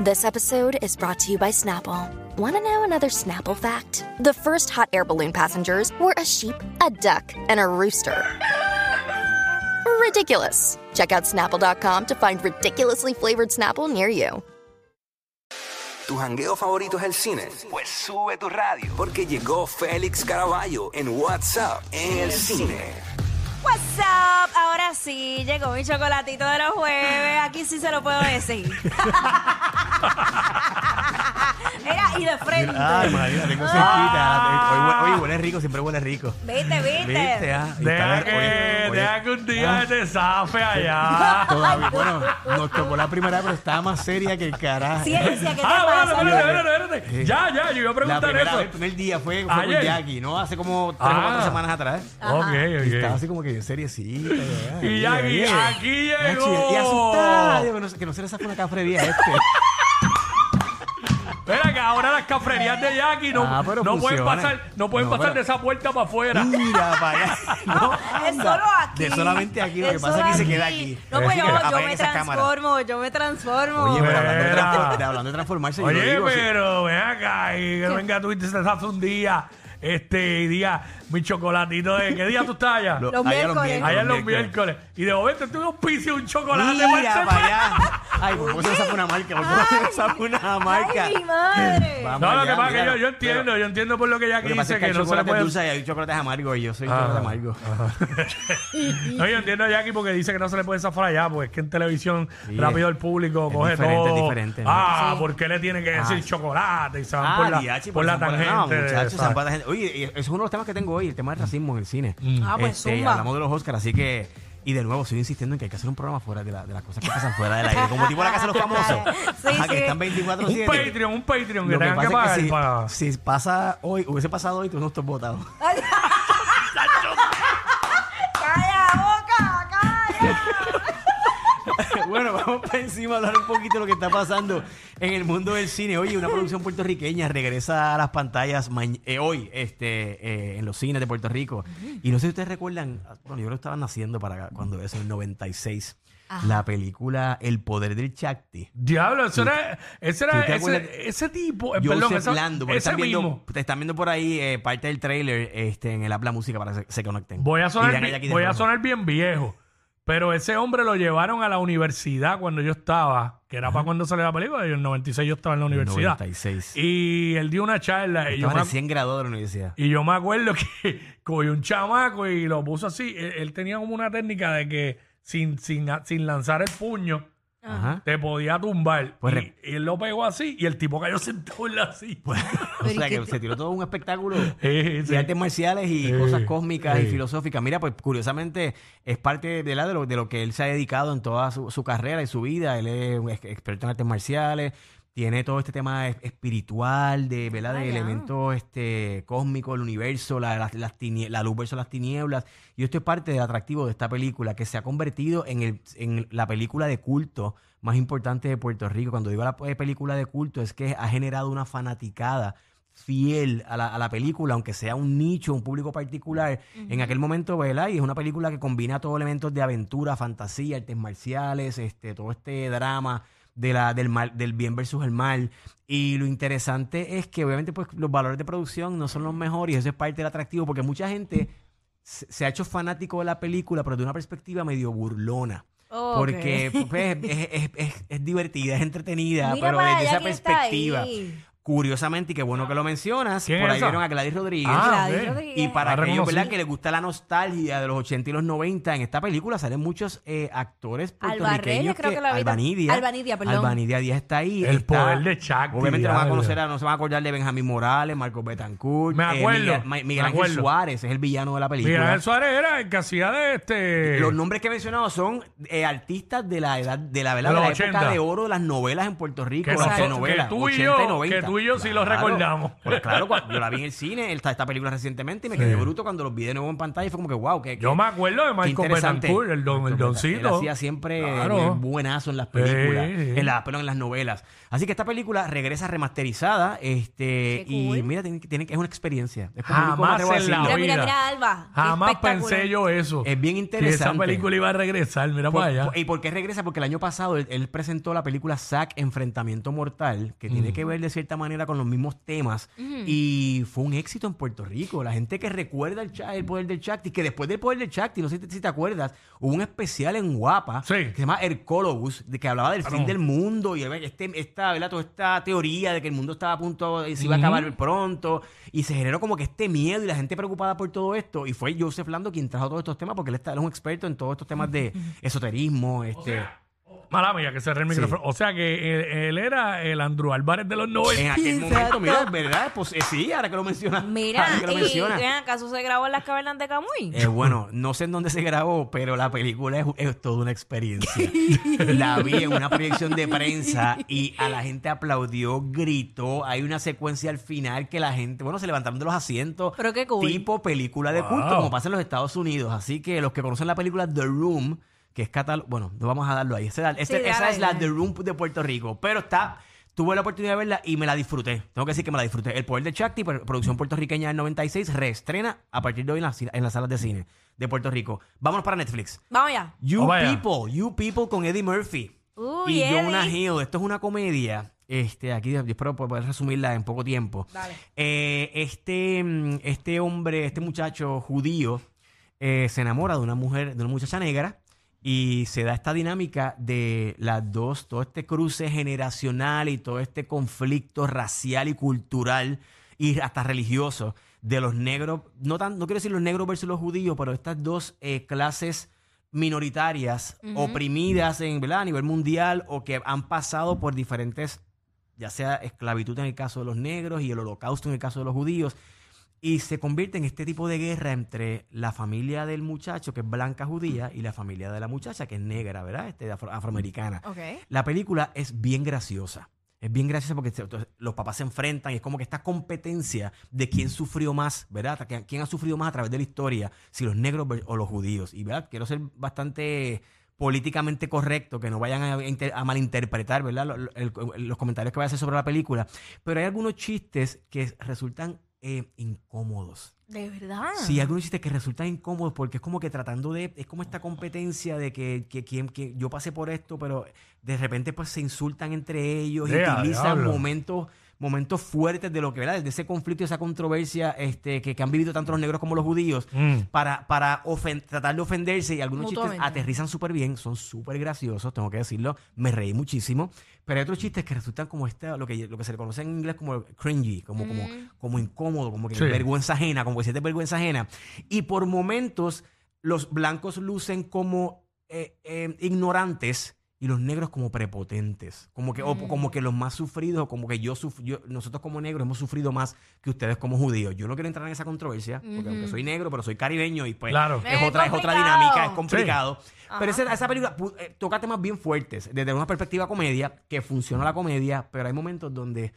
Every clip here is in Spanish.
This episode is brought to you by Snapple. Want to know another Snapple fact? The first hot air balloon passengers were a sheep, a duck, and a rooster. Ridiculous. Check out snapple.com to find ridiculously flavored Snapple near you. ¿Tu jangueo favorito es el cine? Pues sube tu radio, porque llegó Félix Caraballo en WhatsApp en el cine. What's up? Ahora sí, llegó mi chocolatito de los jueves. Aquí sí se lo puedo decir. Mira, y de frente. Ay, María, tengo cerquita. Hoy, hue- hoy huele rico, siempre huele rico. Viste, viste. ¿Viste? ah? Y Deja está- que, oye, oye, deja que un día ah, te zafe allá. Todavía, bueno, nos tocó la primera, pero estaba más seria que el carajo. Ciencia, ¿qué te ah, bueno, espérate, espérate, espérate. Ya, ya, yo iba a La preguntar primera eso. vez, el primer día fue, fue Ayer. con Jackie, ¿no? Hace como tres o Ah. cuatro semanas atrás. Ok, Y estaba ok. así como que bien seriecito. ¿verdad? Y Jackie, Oye, aquí llegó. Y asustada. Digo, que no, se- que no se le saque una cafrería a este. Espera, que ahora las cafrerías de Jackie no, Ah, pero no pueden funciona. pasar, no pueden No, pasar pero- de esa puerta para afuera. Mira para allá. No, Es anda. solo aquí. De solamente aquí. Lo que pasa es que solo se queda aquí. No, pues yo, que yo apaguen me transformo, yo me transformo. Oye, pero hablando de, Mira. transfor- de- hablando de transformarse, yo lo Oye, digo, sí. pero ven acá y que venga tú y te hace un día, este día, mi chocolatito de ¿qué día tú estás allá? Lo- Los allá miércoles. allá en los miércoles. Y de momento tú auspicio un chocolate Mira para para allá. Ay, por favor, se saca una marca. Por favor, se saca una marca. Ay, mi madre. Vamos No, lo allá, que pasa es que mira. yo, yo entiendo, yo entiendo por lo que Lo Jackie que pasa dice es que, que hay no se le chocolate puede. dulce y hay chocolate amargo y yo soy Ah. chocolate amargo. No, yo entiendo a Jackie porque dice que no se le puede zafar allá, porque es que en televisión Sí, rápido el público es coge diferente, todo. es diferente, ¿no? Ah, Sí. ¿por qué le tiene que decir Ah. chocolate? Y se van Ah, por la, diache, por la tangente. No, de- muchachos, ¿sabes? San Juan- gente- Oye, y eso es uno de los temas que tengo hoy, el tema del racismo en el cine. Ah, pues, Este, zumba. hablamos de los Oscars, así que. Y de nuevo, sigo insistiendo en que hay que hacer un programa fuera de, la- de las cosas que pasan fuera del aire. Como tipo la casa de los famosos. Sí, Ajá, sí. que están Un 24-7. Patreon, un Patreon que Lo que tengan que, pasa pagar es que si, para. si pasa hoy, hubiese pasado hoy, tú no estás votado. bueno, vamos para encima a hablar un poquito de lo que está pasando en el mundo del cine. Oye, una producción puertorriqueña regresa a las pantallas eh, hoy este, eh, en los cines de Puerto Rico. Y no sé si ustedes recuerdan, bueno, yo creo que estaban naciendo para cuando eso, en el 96, la película El Poder del Chakti. Diablo, eso era, ese, era ese, ese tipo, eh, Joseph perdón, esa- Lando, porque ese están viendo, mismo. te están viendo por ahí eh, parte del trailer este, en el App La Música para que se, se conecten. Voy a sonar, voy a sonar bien viejo. Pero ese hombre lo llevaron a la universidad cuando yo estaba, que era para cuando salió la película, y en el 96 yo estaba en la universidad. 96. Y él dio una charla y yo, recién graduado de la universidad. y yo me acuerdo que cogió un chamaco y lo puso así. Él, él tenía como una técnica de que sin, sin, sin lanzar el puño, Ajá. te podía tumbar. Pues y, re- y él lo pegó así y el tipo cayó sentado en la silla. o sea que se tiró todo un espectáculo Sí, sí. de artes marciales y Sí, cosas cósmicas y filosóficas. Mira, pues curiosamente es parte de, la, de, lo, de lo que él se ha dedicado en toda su, su carrera y su vida. Él es un ex- experto en artes marciales, tiene todo este tema es- espiritual, de, ¿verdad? de Ah, ya. elementos este, cósmicos, el universo, la, las- la luz versus las tinieblas. Y esto es parte del atractivo de esta película, que se ha convertido en, el, en la película de culto más importante de Puerto Rico. Cuando digo la eh, película de culto, es que ha generado una fanaticada fiel a la, a la película, aunque sea un nicho, un público particular. En aquel momento, ¿verdad? Y es una película que combina todos elementos de aventura, fantasía, artes marciales, este, todo este drama de la, del, mal, del bien versus el mal. Y lo interesante es que obviamente pues los valores de producción no son los mejores y eso es parte del atractivo porque mucha gente se, se ha hecho fanático de la película, pero de una perspectiva medio burlona. Ok. Porque pues, es, es- es- es divertida, es entretenida, Mira pero desde esa perspectiva. Curiosamente, y qué bueno que lo mencionas, ¿Quién por es ahí esa? vieron a Gladys Rodríguez. Ah, Gladys ok. Rodríguez. Y para Ah, aquellos que les gusta la nostalgia de los 80 y los 90, en esta película salen muchos eh, actores Albarreño, puertorriqueños. creo que la vi- Albanidia. Albanidia, perdón. Albanidia Díaz está ahí. El está- poder de Chakti, Obviamente no van a diablo. conocer, a- no se van a acordar de Benjamín Morales, Marcos Betancourt. Me eh, acuerdo, Miguel, Ma- me Miguel Ángel acuerdo. Suárez es el villano de la película. Miguel Ángel Suárez era el que hacía de este. Los nombres que he mencionado son eh, artistas de la edad de la, ¿verdad? De de los la época 80. de oro de las novelas en Puerto Rico, que, las nosotros- telenovelas, que tú y 80 yo, y 90. que tú y yo sí lo Claro. recordamos. Pues claro, cuando yo la vi en el cine, esta, esta película recientemente, y me quedé bruto cuando los vi de nuevo en pantalla y fue como que, wow, que, Yo me acuerdo de Michael Betancourt, el don- el Él doncito. hacía siempre Claro. buenazo en las películas, Sí, sí. en las, perdón, en las novelas. Así que esta película regresa remasterizada, este, y mira, tiene, que- tiene que- es una experiencia. Es Jamás en la decirlo. Mira, mira, vida. mira, Alba. Jamás pensé yo eso. Es bien Que interesante. esa película iba a regresar, mira Por- para allá. por- ¿Y por qué regresa? Porque el año pasado él, él presentó la película Zack Enfrentamiento Mortal, que Mm. tiene que ver de cierta manera con los mismos temas. Y fue un éxito en Puerto Rico. La gente que recuerda el, poder del Chacti, que después del poder del Chacti, no sé si te, si te acuerdas, hubo un especial en Guapa Sí. que se llama Hercólogos, de que hablaba del Claro. fin del mundo y este, esta, ¿verdad? toda esta teoría de que el mundo estaba a punto, se iba a acabar pronto. Y se generó como que este miedo y la gente preocupada por todo esto. Y fue Joseph Lando quien trajo todos estos temas porque él, está, él es un experto en todos estos temas de esoterismo. Este, Mala mía, que cerré el micrófono. O sea que él, él era el Andrew Álvarez de los 90. en aquel momento, mira, ¿verdad? Pues eh, sí, ahora que lo mencionas. Mira, ahora que lo y mencionas. ven, ¿acaso se grabó en las cavernas de Camuy? Eh, bueno, no sé en dónde se grabó, pero la película es, es toda una experiencia. la vi en una proyección de prensa y a la gente aplaudió, gritó. Hay una secuencia al final que la gente, bueno, se levantaron de los asientos. Pero qué cool. Tipo película de Wow. culto, como pasa en los Estados Unidos. Así que los que conocen la película The Room, que es catálogo, bueno, no vamos a darlo ahí. Esa, esa- Sí, esa dale, es la. The Room de Puerto Rico, pero está... Tuve la oportunidad de verla y me la disfruté. Tengo que decir que me la disfruté. El Poder de Chakti, pro- producción puertorriqueña del 96, reestrena a partir de hoy en las, en las salas de cine de Puerto Rico. Vámonos para Netflix. Vamos ya. You Oh, vaya. People, You People con Eddie Murphy Uy, y Eddie. Jonah Hill. Esto es una comedia. Este, aquí yo espero poder resumirla en poco tiempo. Dale. Eh, este, mm, este hombre, este muchacho judío, eh, se enamora de una mujer, de una muchacha negra, y se da esta dinámica de las dos, todo este cruce generacional y todo este conflicto racial y cultural y hasta religioso de los negros, no tan, no quiero decir los negros versus los judíos, pero estas dos eh, clases minoritarias oprimidas en, ¿verdad? a nivel mundial o que han pasado por diferentes ya sea esclavitud en el caso de los negros y el holocausto en el caso de los judíos, y se convierte en este tipo de guerra entre la familia del muchacho, que es blanca judía, y la familia de la muchacha, que es negra, ¿verdad? Este, afro- afroamericana. La película es bien graciosa. Es bien graciosa porque entonces, los papás se enfrentan y es como que esta competencia de quién sufrió más, ¿verdad? ¿Quién- ¿Quién ha sufrido más a través de la historia? Si los negros o los judíos. Y, ¿verdad? Quiero ser bastante políticamente correcto, que no vayan a, inter- a malinterpretar, ¿verdad? Lo- lo- el- los comentarios que voy a hacer sobre la película. Pero hay algunos chistes que resultan eh, incómodos. De verdad. Sí, algunos chistes que resultan incómodos porque es como que tratando de. Es como esta competencia de que, que, quien- que yo pasé por esto, pero de repente pues se insultan entre ellos y ¡Ea, utilizan momentos momentos fuertes de lo que, ¿verdad? De ese conflicto y esa controversia este, que, que han vivido tanto los negros como los judíos Mm. para, para ofen- tratar de ofenderse y algunos chistes aterrizan súper bien, son súper graciosos, tengo que decirlo, me reí muchísimo, pero hay otros chistes que resultan como este, lo que, lo que se le conoce en inglés como cringy, como, como, como incómodo, como que Sí. vergüenza ajena, como que sientes vergüenza ajena. Y por momentos los blancos lucen como eh, eh, ignorantes y los negros como prepotentes, como que, o como que los más sufridos, o como que yo, suf- yo- nosotros como negros hemos sufrido más que ustedes como judíos. Yo no quiero entrar en esa controversia, porque aunque soy negro, pero soy caribeño y pues Claro. es, Es otra, es otra dinámica, es complicado. Pero esa, esa película eh, toca temas bien fuertes, desde una perspectiva comedia, que funciona la comedia, pero hay momentos donde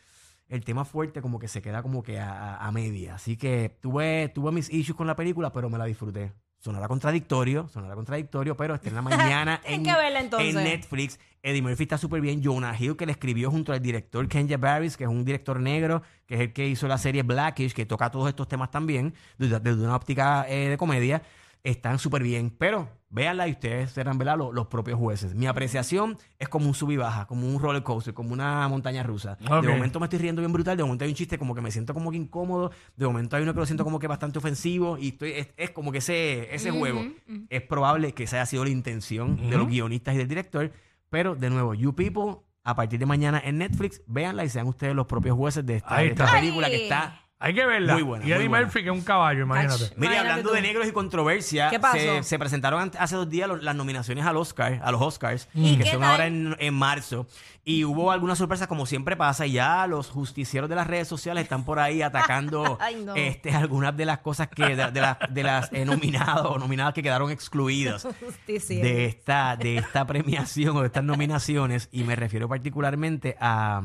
el tema fuerte como que se queda como que a, a- a media. Así que tuve, tuve mis issues con la película, pero me la disfruté. Sonará contradictorio, sonará contradictorio, pero está en la mañana en, que verla, entonces. en Netflix. Eddie Murphy está súper bien. Jonah Hill, que le escribió junto al director Kenya Barris, que es un director negro, que es el que hizo la serie Blackish, que toca todos estos temas también, desde, desde una óptica eh, de comedia. Están súper bien, pero véanla y ustedes serán ¿verdad? Los, los propios jueces. Mi apreciación es como un sub y baja, como un roller coaster, como una montaña rusa. De momento me estoy riendo bien brutal, de momento hay un chiste como que me siento como que incómodo, de momento hay uno que lo siento como que bastante ofensivo y estoy, es, es como que ese, ese juego es probable que esa haya sido la intención de los guionistas y del director, pero de nuevo, You People, a partir de mañana en Netflix, véanla y sean ustedes los propios jueces de esta, de esta película que está Hay que verla. Muy buena, y Eddie buena. Murphy, que es un caballo, imagínate. Ach. Mire, Imagínate hablando tú. de negros y controversia, ¿Qué pasó? Se, se presentaron ante- hace dos días los- las nominaciones al Oscar, a los Oscars, ¿Y que qué son tal? ahora en, en marzo. Y hubo algunas sorpresas, como siempre pasa, y ya los justicieros de las redes sociales están por ahí atacando Ay, no. este, algunas de las cosas que, de, de las, de las eh, nominados o nominadas que quedaron excluidas de esta, de esta premiación o de estas nominaciones, y me refiero particularmente a,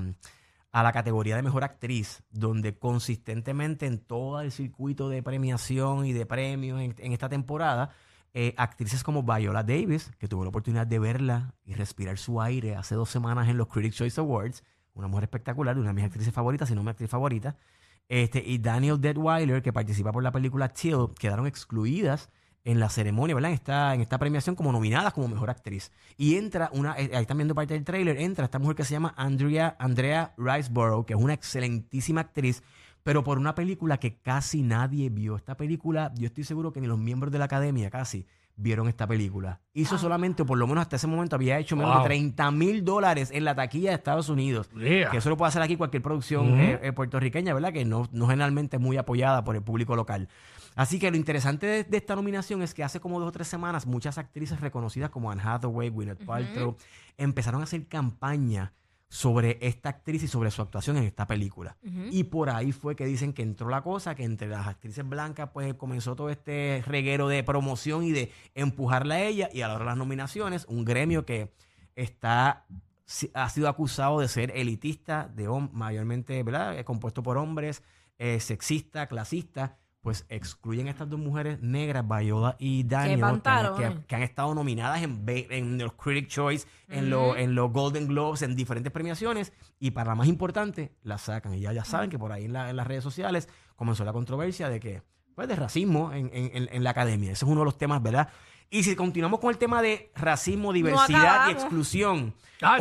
a la categoría de mejor actriz, donde consistentemente en todo el circuito de premiación y de premios en, esta temporada, eh, actrices como Viola Davis, que tuve la oportunidad de verla y respirar su aire hace dos semanas en los Critics' Choice Awards, una mujer espectacular, una de mis actrices favoritas, si no mi actriz favorita, este, y Daniel Deadweiler, que participa por la película Till, quedaron excluidas en la ceremonia, ¿verdad? En esta, en esta premiación como nominadas como mejor actriz. Y entra una, eh, ahí están viendo parte del tráiler, entra esta mujer que se llama Andrea, Andrea Riceborough, que es una excelentísima actriz, pero por una película que casi nadie vio. Esta película, yo estoy seguro que ni los miembros de la academia casi vieron esta película. Hizo solamente, o por lo menos hasta ese momento, había hecho menos Wow. de 30 mil dólares en la taquilla de Estados Unidos. Yeah. Que eso lo puede hacer aquí cualquier producción eh, eh, puertorriqueña, ¿verdad? Que no, no generalmente es muy apoyada por el público local. Así que lo interesante de, de esta nominación es que hace como dos o tres semanas muchas actrices reconocidas como Anne Hathaway, Gwyneth Paltrow, empezaron a hacer campaña sobre esta actriz y sobre su actuación en esta película. Y por ahí fue que dicen que entró la cosa, que entre las actrices blancas pues comenzó todo este reguero de promoción y de empujarla a ella y a la hora de las nominaciones, un gremio que está ha sido acusado de ser elitista, de mayormente, ¿verdad? Eh, compuesto por hombres, eh, sexista, clasista, pues excluyen a estas dos mujeres negras, Viola y Daniel, que que han estado nominadas en, los Critic Choice, en, lo- en los Golden Globes, en diferentes premiaciones, y para la más importante, la sacan. Y ya, ya saben que por ahí en, la- en las redes sociales comenzó la controversia de que, pues, de racismo en, en- en- en la academia. Ese es uno de los temas, ¿verdad? Y si continuamos con el tema de racismo, diversidad y exclusión,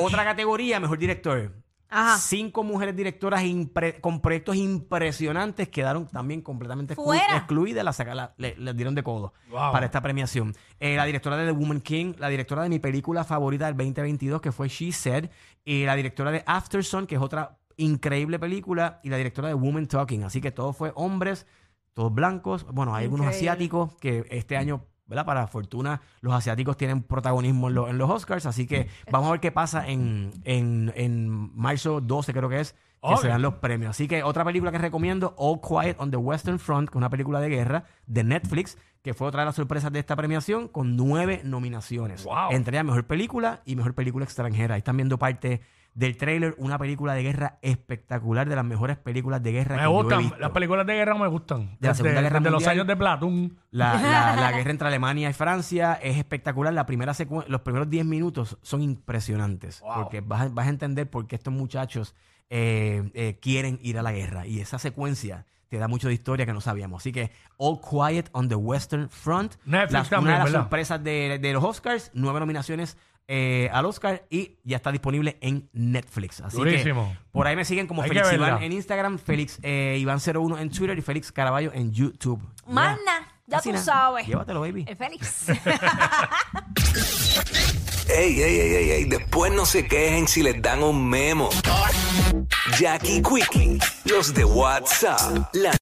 otra categoría, mejor director. Ajá. Cinco mujeres directoras impre- con proyectos impresionantes quedaron también completamente exclu- Fuera. excluidas, las saca- la- le, les dieron de codo Wow. para esta premiación. Eh, la directora de The Woman King, la directora de mi película favorita del 2022, que fue She Said, y la directora de Aftersun, que es otra increíble película, y la directora de Woman Talking. Así que todo fue hombres, todos blancos. Bueno, hay algunos asiáticos que este año, ¿verdad? Para fortuna, los asiáticos tienen protagonismo en, lo- en los Oscars. Así que vamos a ver qué pasa en, en, en marzo 12, creo que es, que Ok. se dan los premios. Así que otra película que recomiendo, All Quiet on the Western Front, que es una película de guerra de Netflix, que fue otra de las sorpresas de esta premiación, con nueve nominaciones. Wow. Entre ellas Mejor Película y Mejor Película Extranjera. Ahí están viendo parte del tráiler, una película de guerra espectacular, de las mejores películas de guerra Me que yo he gustan, visto. las películas de guerra me gustan. De la Segunda Guerra desde los Mundial. años de Platoon. La, la- la guerra entre Alemania y Francia es espectacular. La primera los primeros 10 minutos son impresionantes. Wow. Porque vas, a- vas a entender por qué estos muchachos eh, eh, quieren ir a la guerra. Y esa secuencia te da mucho de historia que no sabíamos. Así que All Quiet on the Western Front. Netflix Las- también, una de las ¿verdad? sorpresas de, de los Oscars. Nueve nominaciones eh, al Oscar y ya está disponible en Netflix. Así Durísimo. que por ahí me siguen como Hay Félix que Iván en Instagram, Félix eh, Iván01 en Twitter y Félix Caraballo en YouTube. Ya. Mana, ya tú nada. sabes. Llévatelo, baby. El Félix. Ey, ey, ey, ey, ey, después no se quejen si les dan un memo. Jackie Quickie, los de WhatsApp, la